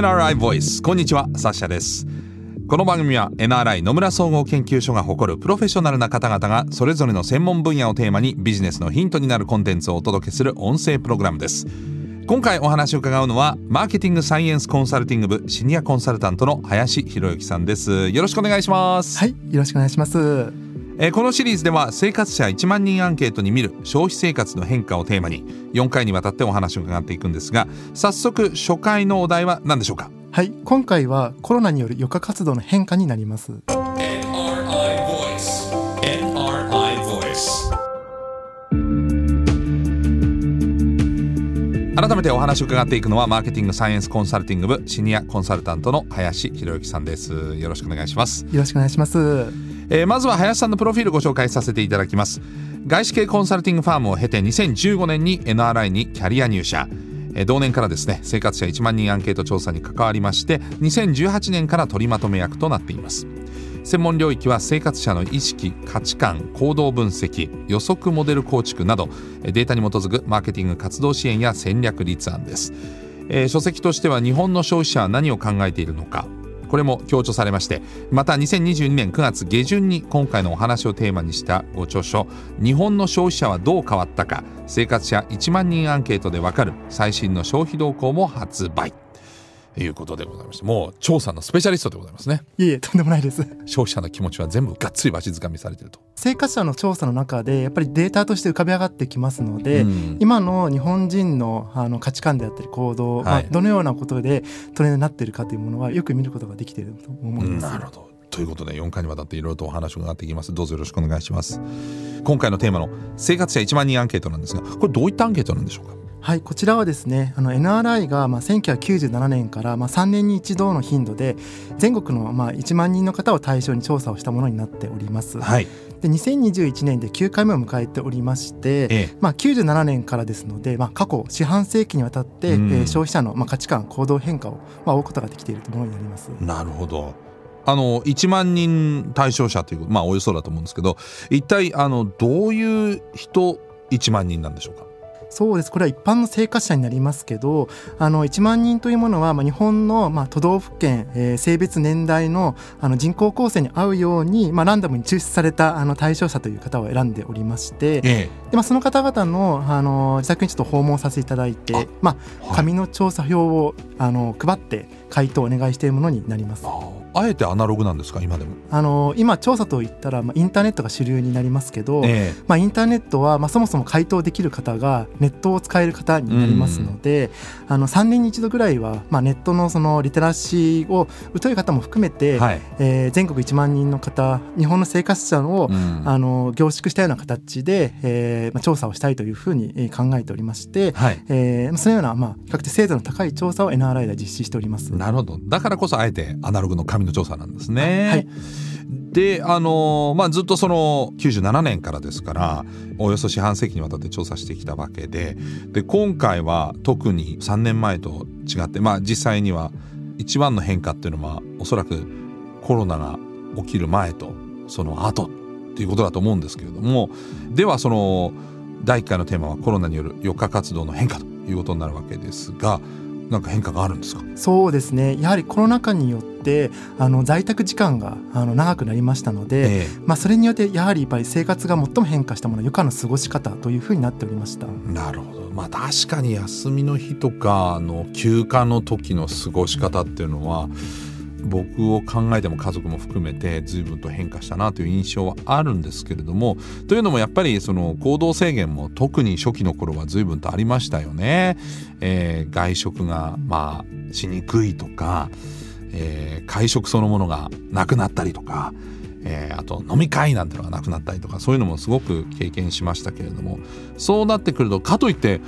NRI Voice こんにちはサッシャです。この番組は NRI 野村総合研究所が誇るプロフェッショナルな方々がそれぞれの専門分野をテーマにビジネスのヒントになるコンテンツをお届けする音声プログラムです。今回お話を伺うのはマーケティングサイエンスコンサルティング部シニアコンサルタントの林博之さんです。よろしくお願いします。はいよろしくお願いします。えーこのシリーズでは生活者1万人アンケートに見る消費生活の変化をテーマに4回にわたってお話を伺っていくんですが早速初回のお題は何でしょうか？はい。今回はコロナによる余暇活動の変化になります。改めてお話を伺っていくのはマーケティングサイエンスコンサルティング部シニアコンサルタントの林博之さんです。よろしくお願いします。よろしくお願いします。えーまずは林さんのプロフィールご紹介させていただきます。外資系コンサルティングファームを経て2015年に NRI にキャリア入社。えー同年からですね生活者1万人アンケート調査に関わりまして2018年から取りまとめ役となっています専門領域は生活者の意識価値観行動分析予測モデル構築などデータに基づくマーケティング活動支援や戦略立案です、えー書籍としては日本の消費者は何を考えているのかこれも強調されましてまた2022年9月下旬に今回のお話をテーマにしたご著書「日本の消費者はどう変わったか生活者1万人アンケートでわかる最新の消費動向」も発売。いうことでございましてもう調査のスペシャリストでございますね。いえいえとんでもないです。消費者の気持ちは全部がっつりわしづかみされてると。生活者の調査の中でやっぱりデータとして浮かび上がってきますので、うん。今の日本人のあの価値観であったり行動、まあはいどのようなことでトレンドになっているかというものはよく見ることができていると思います、なるほど。ということで4回にわたっていろいろとお話を伺っていきます。どうぞよろしくお願いします。今回のテーマの生活者1万人アンケートなんですがこれどういったアンケートなんでしょうか？はい、こちらはですね、あの NRI がまあ1997年からまあ3年に一度の頻度で全国のまあ1万人の方を対象に調査をしたものになっております。はいで2021年で9回目を迎えておりまして、ええまあ、97年からですので、まあ、過去四半世紀にわたって、うんえー消費者のまあ価値観行動変化をまあ追うことができているというものになります。なるほど。あの1万人対象者というまあおよそだと思うんですけど一体あのどういう人1万人なんでしょうか？そうです。これは一般の生活者になりますけどあの1万人というものは、まあ、日本の、まあ、都道府県、えー性別年代のあの人口構成に合うように、まあ、ランダムに抽出されたあの対象者という方を選んでおりましてで、え。まあ、その方々のあの自宅にちょっと訪問させていただいてあまえあ、紙の調査票をあの配って回答をお願いしているものになります。ああえてアナログなんですか今でも？あの今調査といったら、まあ、インターネットが主流になりますけど、えまあ、インターネットは、まあ、そもそも回答できる方がネットを使える方になりますので、あの3年に一度ぐらいは、まあ、ネットのそのリテラシーを疎い方も含めて、はい。えー全国1万人の方日本の生活者を、うんあの凝縮したような形で、えーまあ、調査をしたいというふうにえー考えておりまして、はい。えーそのような、まあ、比較的精度の高い調査を NRI で実施しております。なるほど。だからこそあえてアナログの紙の調査なんですね。はい。であのまあずっとその97年からですからおよそ四半世紀にわたって調査してきたわけでで今回は特に3年前と違ってまあ実際には一番の変化っていうのはおそらくコロナが起きる前とその後っていうことだと思うんですけれどもではその第1回のテーマはコロナによる余暇活動の変化ということになるわけですがなんか変化があるんですか？そうですね。やはりコロナ禍によってあの在宅時間があの長くなりましたので、えまあ、それによってやはりやっぱり生活が最も変化したものは余暇の過ごし方というふうになっておりました。えなるほどまあ確かに休みの日とかの休暇の時の過ごし方っていうのは僕を考えても家族も含めて随分と変化したなという印象はあるんですけれどもというのもやっぱりその行動制限も特に初期の頃は随分とありましたよね。えー外食がまあしにくいとか、えー会食そのものがなくなったりとか。えーあと飲み会なんてのがなくなったりとかそういうのもすごく経験しましたけれどもそうなってくるとかといって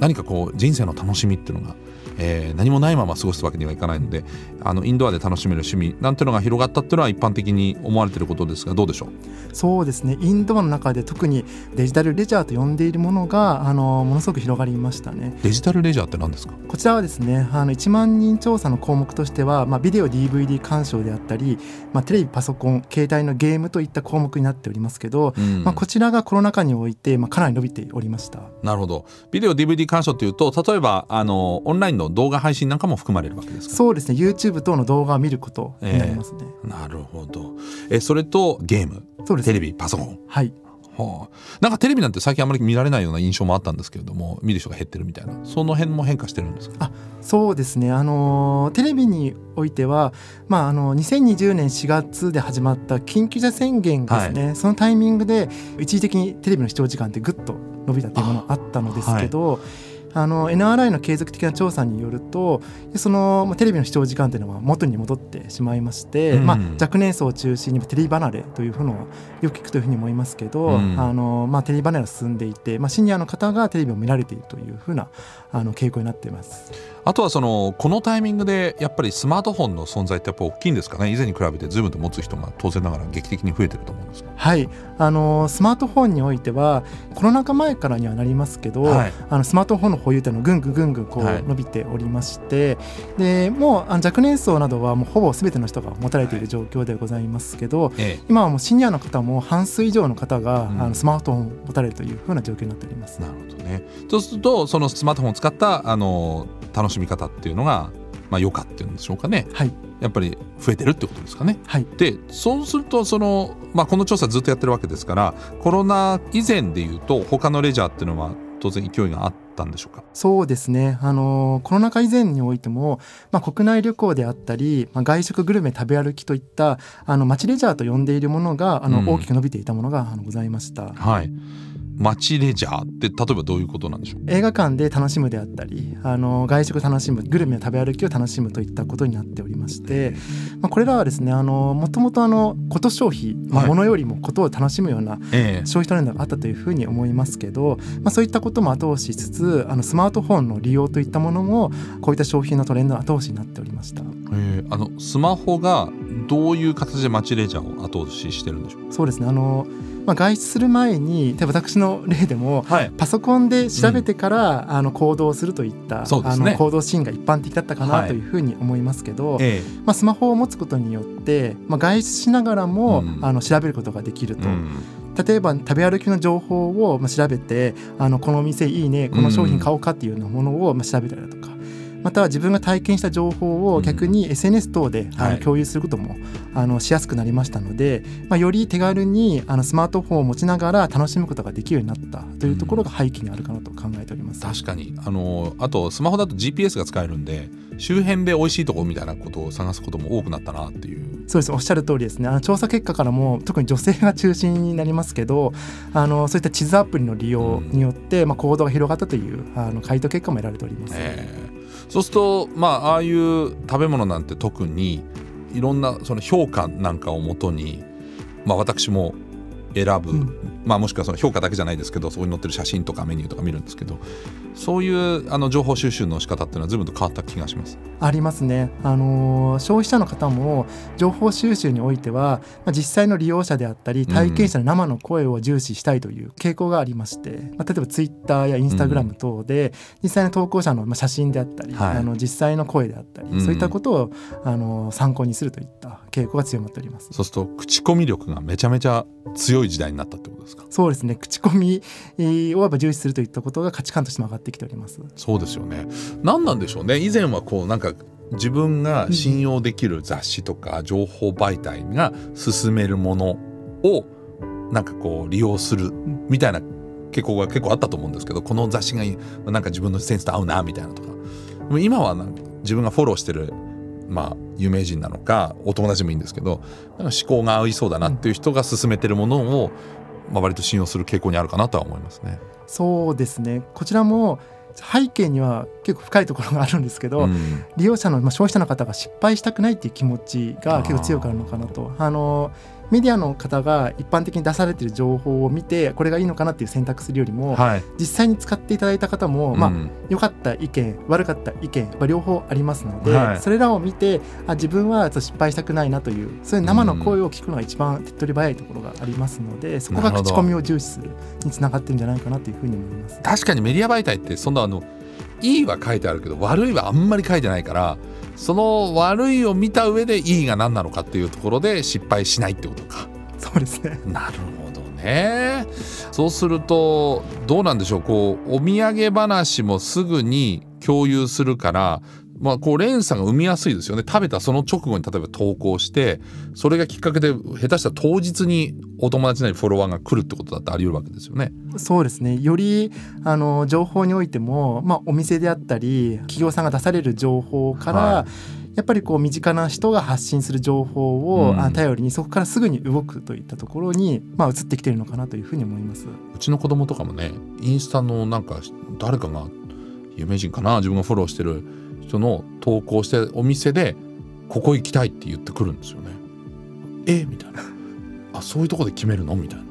何かこう人生の楽しみっていうのが、えー何もないまま過ごすわけにはいかないのであのインドアで楽しめる趣味なんていうのが広がったっていうのは一般的に思われていることですがどうでしょう？そうですね。インドアの中で特にデジタルレジャーと呼んでいるものがあのものすごく広がりましたね。デジタルレジャーって何ですか？こちらはですねあの1万人調査の項目としては、まあ、ビデオ DVD 鑑賞であったり、まあ、テレビパソコン携帯のゲームといった項目になっておりますけど、うん。まあ、こちらがコロナ禍において、まあ、かなり伸びておりました。なるほど。ビデオ DVD 鑑賞っていうと例えばあのオンラインのの動画配信なんかも含まれるわけですか？そうですね。YouTube 等の動画を見ることになりますね、えー、なるほど。えそれとゲーム？そうです。テレビパソコン？はい。はあ、なんかテレビなんて最近あまり見られないような印象もあったんですけれども見る人が減ってるみたいな。その辺も変化してるんですか？あそうですね。あのテレビにおいては、まあ、あの2020年4月で始まった緊急事態宣言ですね、はい、そのタイミングで一時的にテレビの視聴時間ってぐっと伸びたというものがあったのですけど、あの NRI の継続的な調査によるとその、まあ、テレビの視聴時間というのは元に戻ってしまいまして、うん、まあ、若年層を中心にテレビ離れというのはよく聞くというふうに思いますけど、うん、あのまあ、テレビ離れが進んでいて、まあ、シニアの方がテレビを見られているというふうなあの傾向になっています。あとはそのこのタイミングでやっぱりスマートフォンの存在ってやっぱ大きいんですかね？以前に比べてスマホ持つ人が当然ながら劇的に増えてると思うんですはい。あのスマートフォンにおいてはコロナ禍前からにはなりますけど、はい、あのスマートフォンの保有というのはぐんぐんぐんぐんこう伸びておりまして、はい、でもうあの若年層などはもうほぼすべての人が持たれている状況でございますけど、はい、今はもうシニアの方も半数以上の方が、うん、あのスマートフォンを持たれるというふうな状況になっております。なるほどね。そうするとそのスマートフォンを使ったあの楽しみ方っていうのが、まあ、余暇っていうんでしょうかね、はい、やっぱり増えてるってことですかね。はい、でそうするとその、まあ、この調査ずっとやってるわけですからコロナ以前でいうと他のレジャーっていうのは当然勢いがあったんでしょうか？そうですね。あのコロナ禍以前においても、まあ、国内旅行であったり、まあ、外食グルメ食べ歩きといったあの街レジャーと呼んでいるものがあの、うん、大きく伸びていたものがあのございました。はい街レジャーって例えばどういうことなんでしょう？映画館で楽しむであったりあの外食楽しむグルメ食べ歩きを楽しむといったことになっておりまして、まあ、これらはですねあのもともとあのこと消費、まあ、ものよりもことを楽しむような消費トレンドがあったというふうに思いますけど、まあ、そういったことも後押ししつつあのスマートフォンの利用といったものもこういった消費のトレンドの後押しになっておりました。え。あのスマホがどういう形で街レジャーを後押ししてるんでしょう？そうですね。あのまあ、外出する前に例えば私の例でも、はい、パソコンで調べてから、うん、あの行動するといった、ね、あの行動シーンが一般的だったかなというふうに思いますけど、はい、まあ、スマホを持つことによって、まあ、外出しながらも、うん、あの調べることができると。うん。例えば食べ歩きの情報を調べてあのこのお店いいねこの商品買おうかっていうようなものを調べたりだとか、または自分が体験した情報を逆に SNS 等で、あの共有することも、あのしやすくなりましたので、まあ、より手軽にあのスマートフォンを持ちながら楽しむことができるようになったというところが背景にあるかなと考えております。確かに。あのあとスマホだと GPS が使えるんで周辺で美味しいとこみたいなことを探すことも多くなったなっていう。そうです。おっしゃる通りですね。あの調査結果からも特に女性が中心になりますけどあのそういった地図アプリの利用によって、うん、まあ、行動が広がったというあの回答結果も得られております。えーそうするとまあああいう食べ物なんて特にいろんなその評価なんかをもとに、まあ、私も選ぶ、うん、まあ、もしくはその評価だけじゃないですけどそこに載ってる写真とかメニューとか見るんですけどそういうあの情報収集の仕方っていうのは随分と変わった気がします。ありますね。あのー、消費者の方も情報収集においては、まあ、実際の利用者であったり体験者の生の声を重視したいという傾向がありまして、うん、まあ、例えばツイッターやインスタグラム等で、実際の投稿者の写真であったり、はい、あの実際の声であったり、うん、そういったことをあの参考にするといった傾向が強まっております。そうすると口コミ力がめちゃめちゃ強い時代になったってことですか？そうですね。口コミをやっぱ重視するといったことが価値観として上がってきておりますそうですよね何なんでしょうね以前はこうなんか自分が信用できる雑誌とか情報媒体が進めるものをなんかこう利用するみたいな傾向が結構あったと思うんですけどこの雑誌がなんか自分のセンスと合うなみたいなとか今はなんか自分がフォローしてるまあ有名人なのかお友達もいいんですけど思考が合いそうだなっていう人が勧めてるものを、まあ、割と信用する傾向にあるかなとは思いますね。そうですねこちらも背景には結構深いところがあるんですけど、うん、利用者の、まあ、消費者の方が失敗したくないっていう気持ちが結構強くあるのかなと。あのメディアの方が一般的に出されている情報を見てこれがいいのかなっていう選択するよりも、はい、実際に使っていただいた方も、まあ、良かった意見悪かった意見、まあ、両方ありますので、はい、それらを見てあ自分は失敗したくないなというそういう生の声を聞くのが一番手っ取り早いところがありますので、そこが口コミを重視するにつながってるんじゃないかなというふうに思います。確かにメディア媒体ってそんなあのいいは書いてあるけど悪いはあんまり書いてないからその悪いを見た上でいいが何なのかっていうところで失敗しないってことか。そうですね。なるほどね。そうするとどうなんでしょう。こうお土産話もすぐに共有するからまあ、こう連鎖が生みやすいですよね。食べたその直後に例えば投稿してそれがきっかけで下手したら当日にお友達なりフォロワーが来るってことだってあり得るわけですよね。そうですね。よりあの情報においても、まあ、お店であったり企業さんが出される情報から、はい。やっぱりこう身近な人が発信する情報を頼りにそこからすぐに動くといったところに、まあ、移ってきてるのかなというふうに思います。うちの子供とかもねインスタのなんか誰かが有名人かな自分がフォローしてる人の投稿してお店でここ行きたいって言ってくるんですよね。え？みたいな。あそういうとこで決めるの？みたいな。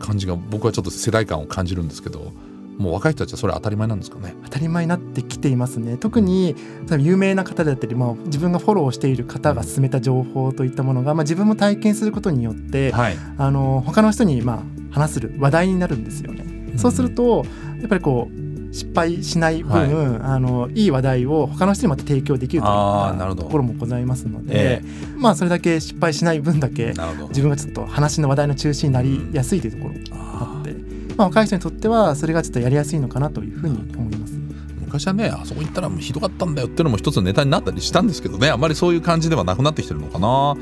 感じが僕はちょっと世代間を感じるんですけどもう若い人たちはそれ当たり前なんですかね？当たり前になってきていますね。特に有名な方だったり、まあ、自分がフォローしている方が進めた情報といったものが、まあ、自分も体験することによって、はい、あの他の人にまあ話する話題になるんですよね。そうするとやっぱりこう失敗しない分、はい、あのいい話題を他の人にまた提供できるというところもございますので、えー、まあそれだけ失敗しない分だけ自分がちょっと話の話題の中心になりやすいというところがあって、うん、まあ、若い人にとってはそれがちょっとやりやすいのかなというふうに思います。昔はねあそこ行ったらひどかったんだよっていうのも一つのネタになったりしたんですけどねあんまりそういう感じではなくなってきてるのかな。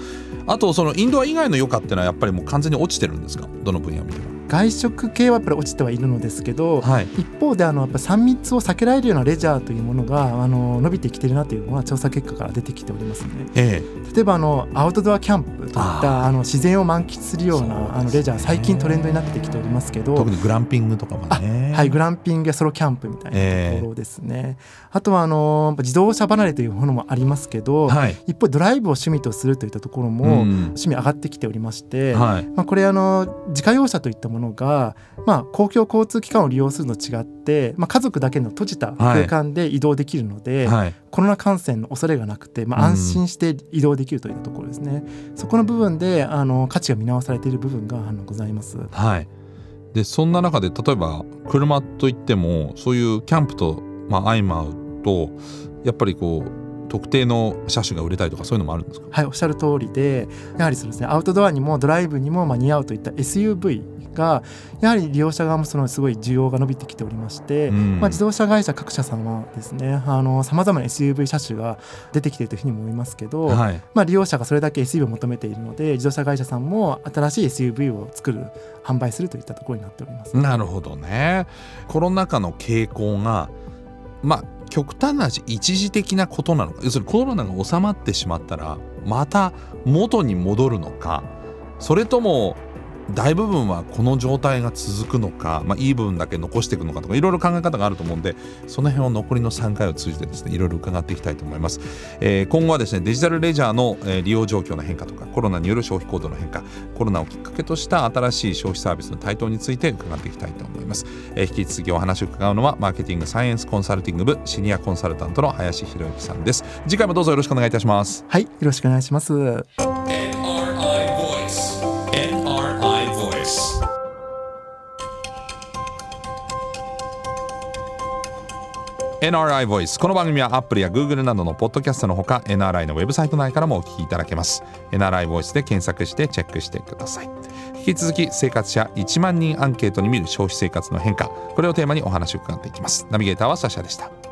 あとそのインドア以外の余暇っていうのはやっぱりもう完全に落ちてるんですか？どの分野を見ても外食系はやっぱり落ちてはいるのですけど、はい、一方であのやっぱ3密を避けられるようなレジャーというものがあの伸びてきてるなというのは調査結果から出てきておりますね。ええ、例えばあのアウトドアキャンプといったあの自然を満喫するようなあのレジャー最近トレンドになってきておりますけど特にグランピングとかもね。はいグランピングやソロキャンプみたいなところですね、えあとはあの自動車離れというものもありますけど、はい、一方ドライブを趣味とするといったところも、趣味上がってきておりまして、はい、まあ、これあの自家用車といったものがまあ、公共交通機関を利用するのと違って、まあ、家族だけの閉じた空間で移動できるので、はい、コロナ感染の恐れがなくて、まあ、安心して移動できるというところですね、うん、そこの部分であの価値が見直されている部分があのございます。はい。でそんな中で例えば車といってもそういうキャンプと、まあ、相まうとやっぱりこう特定の車種が売れたりとかそういうのもあるんですか？はいおっしゃる通りでやはりそうですねアウトドアにもドライブにもまあ似合うといった SUV がやはり利用者側もそのすごい需要が伸びてきておりまして、うん、まあ、自動車会社各社さんはですねさまざまな SUV 車種が出てきているというふうに思いますけど、はい、まあ、利用者がそれだけ SUV を求めているので自動車会社さんも新しい SUV を作る販売するといったところになっております。なるほどね。コロナ禍の傾向がまあ極端な話一時的なことなのか要するにコロナが収まってしまったらまた元に戻るのかそれとも大部分はこの状態が続くのか、まあ、いい部分だけ残していくのかとかいろいろ考え方があると思うんでその辺を残りの3回を通じてですねいろいろ伺っていきたいと思います、えー、今後はですねデジタルレジャーの、利用状況の変化とかコロナによる消費行動の変化コロナをきっかけとした新しい消費サービスの台頭について伺っていきたいと思います、えー、引き続きお話を伺うのはマーケティングサイエンスコンサルティング部シニアコンサルタントの林博之さんです。次回もどうぞよろしくお願いいたします。はいよろしくお願いします。NRI Voice この番組は Apple や Google などのポッドキャストのほか NRI のウェブサイト内からもお聞きいただけます。NRI Voice で検索してチェックしてください。引き続き生活者1万人アンケートに見る消費生活の変化これをテーマにお話を伺っていきます。ナビゲーターはサシャでした。